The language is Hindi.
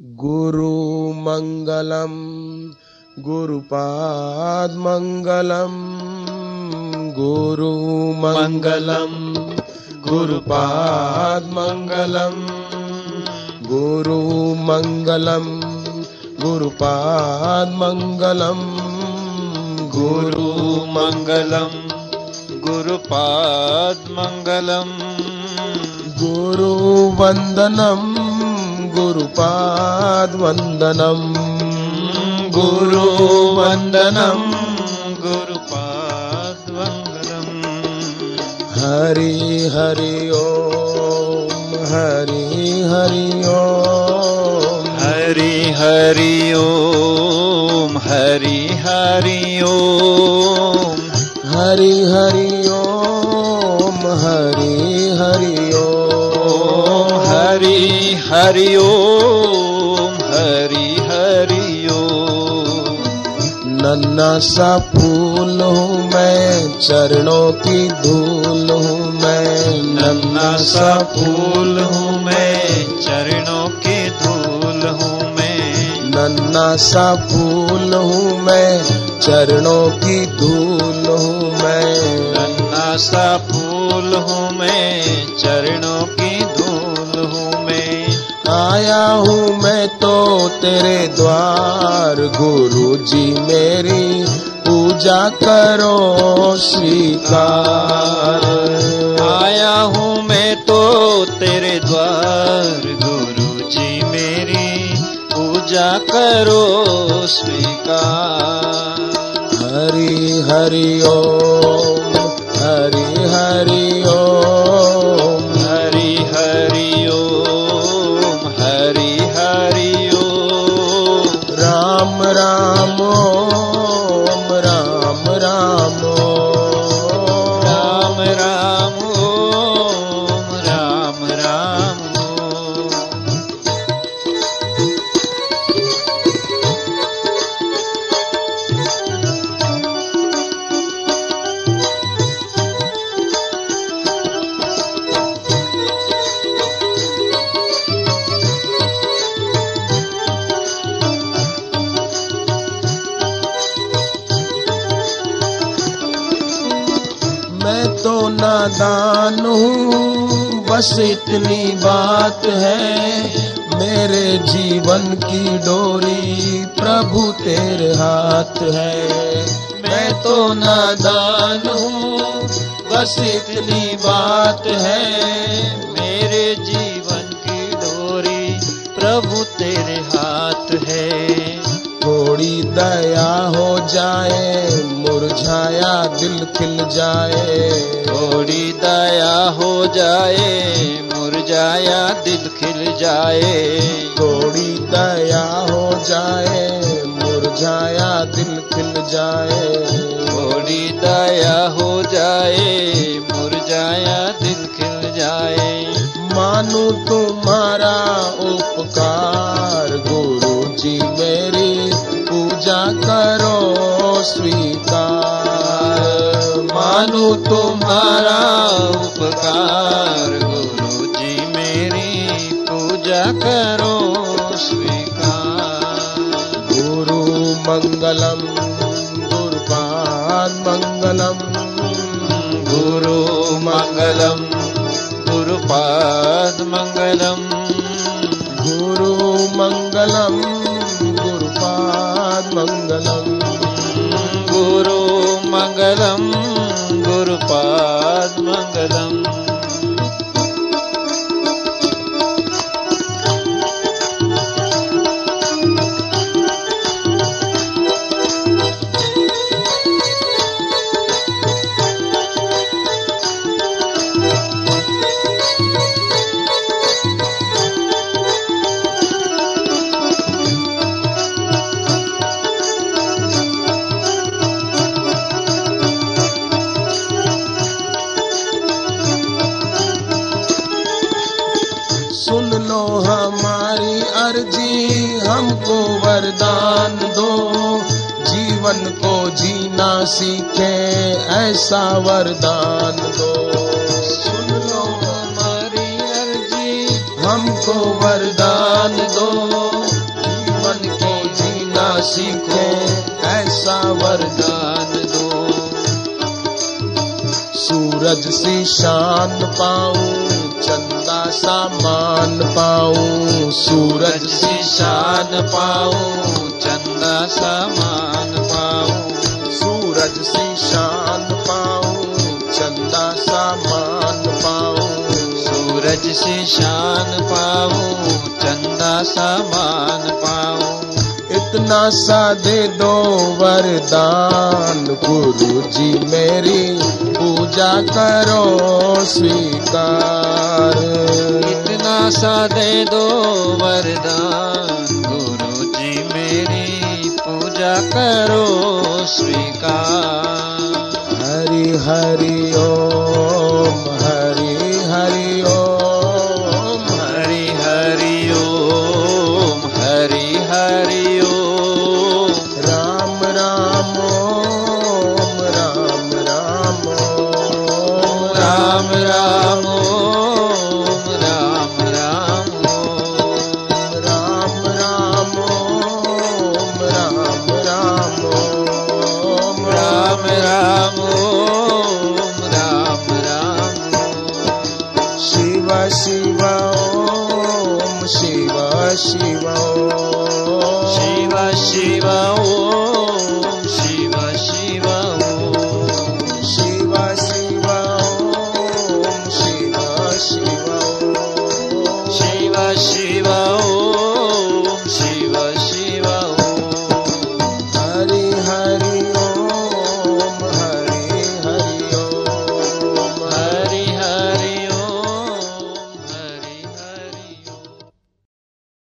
गुरु मङ्गलम् गुरुपाद मङ्गलम् गुरु मङ्गलम् गुरुपाद मङ्गलम् गुरु गुरु गुरुवन्दनम्। गुरुपाद्वन्दनम्। गुरुवन्दनम् गुरुपाद्मङ्गलम् हरि हरि ॐ हरि हरि ॐ हरि हरि ॐ हरि हरि ॐ हरि हरि ॐ हरि हरि हरि हरि ॐ हरि हरि ॐ नन्ना सा फूल हूँ मैं, चरणों की धूल हूँ मैं। नन्ना सा फूल हूँ मैं, चरणों की धूल हूँ मैं। नन्ना सा फूल हूँ मैं, चरणों की धूल हूँ मैं। नन्ना सा फूल हूँ मैं, चरणों की धूल आया हूँ मैं तो तेरे द्वार गुरु जी मेरी पूजा करो स्वीकार आया हूँ मैं तो तेरे द्वार गुरु जी मेरी पूजा करो स्वीकार हरि हरि ओम, हरि हरि मैं तो नादान हूँ, बस इतनी बात है। मेरे जीवन की डोरी प्रभु तेरे हाथ है। मैं तो नादान हूँ, बस इतनी बात है। मेरे जीवन की डोरी प्रभु तेरे हाथ है। थोड़ी दया हो जाए, मुरझाया दिल खिल जाए। थोड़ी दया हो जाए, मुरझाया दिल खिल जाए। थोड़ी दया हो जाए, मुरझाया दिल खिल जाए। थोड़ी दया हो जाए, मुरझाया दिल खिल जाए। मानू तुम्हारा उपकार। करो स्वीकार। मानो तुम्हारा उपकार। गुरु जी मेरी पूजा करो स्वीकार। गुरु मंगलम गुरुपाद मंगलम। गुरु मंगलम गुरुपाद मंगलम। சதம் वरदान दो, जीवन को जीना सीखे, ऐसा वरदान दो। सुन लो हमारी अर्जी, हमको वरदान दो। जीवन को जीना सीखे, ऐसा वरदान दो। सूरज से शान पाऊँ, चंदा सा मान पाऊँ, सूरज सी शान पाऊँ, चंदा सामान पाऊँ, सूरज सी शान पाऊँ, चंदा सामान पाऊँ, सूरज से शान पाऊँ, चंदा सामान पाऊँ। इतना सा दे दो वरदान गुरु जी मेरी, पूजा करो स्वीकार। सा दे दो वरदान। गुरु जी मेरी पूजा करो स्वीकार। हरि हरि ओम हरि हरि ओम। हरि हरि ओम हरि हरि ओम। राम राम ओम राम राम ओम। राम राम राम राम ओम राम राम। शिव शिव ओम शिव शिव शिव शिव ओम